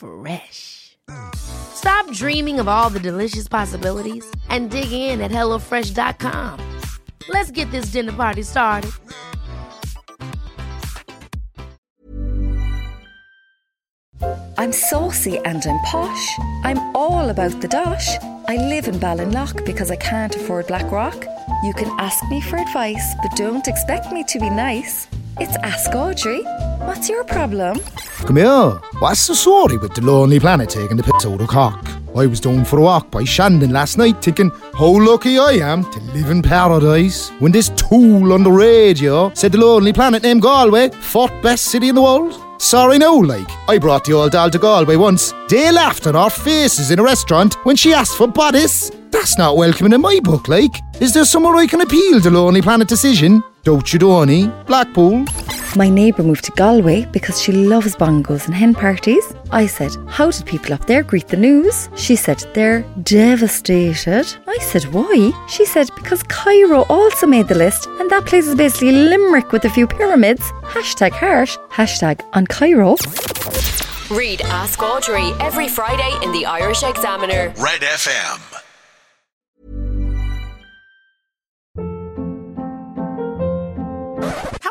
Fresh. Stop dreaming of all the delicious possibilities and dig in at HelloFresh.com. Let's get this dinner party started. I'm saucy and I'm posh. I'm all about the dosh. I live in Ballinlough because I can't afford Blackrock. You can ask me for advice, but don't expect me to be nice. It's Ask Audrey. What's your problem? Come here. What's the story with the Lonely Planet taking the piss out of Cork? I was down for a walk by Shandon last night thinking how lucky I am to live in paradise when this tool on the radio said the Lonely Planet named Galway, fourth best city in the world. Sorry no, like, I brought the old doll to Galway once. They laughed on our faces in a restaurant when she asked for bodice. That's not welcoming in my book, like. Is there somewhere I can appeal the Lonely Planet decision? Don't you, Donny? Blackpool? My neighbour moved to Galway because she loves bongos and hen parties. I said, How did people up there greet the news? She said, They're devastated. I said, Why? She said, Because Cairo also made the list, and that place is basically Limerick with a few pyramids. Hashtag harsh, hashtag on Cairo. Read Ask Audrey every Friday in the Irish Examiner. Red FM.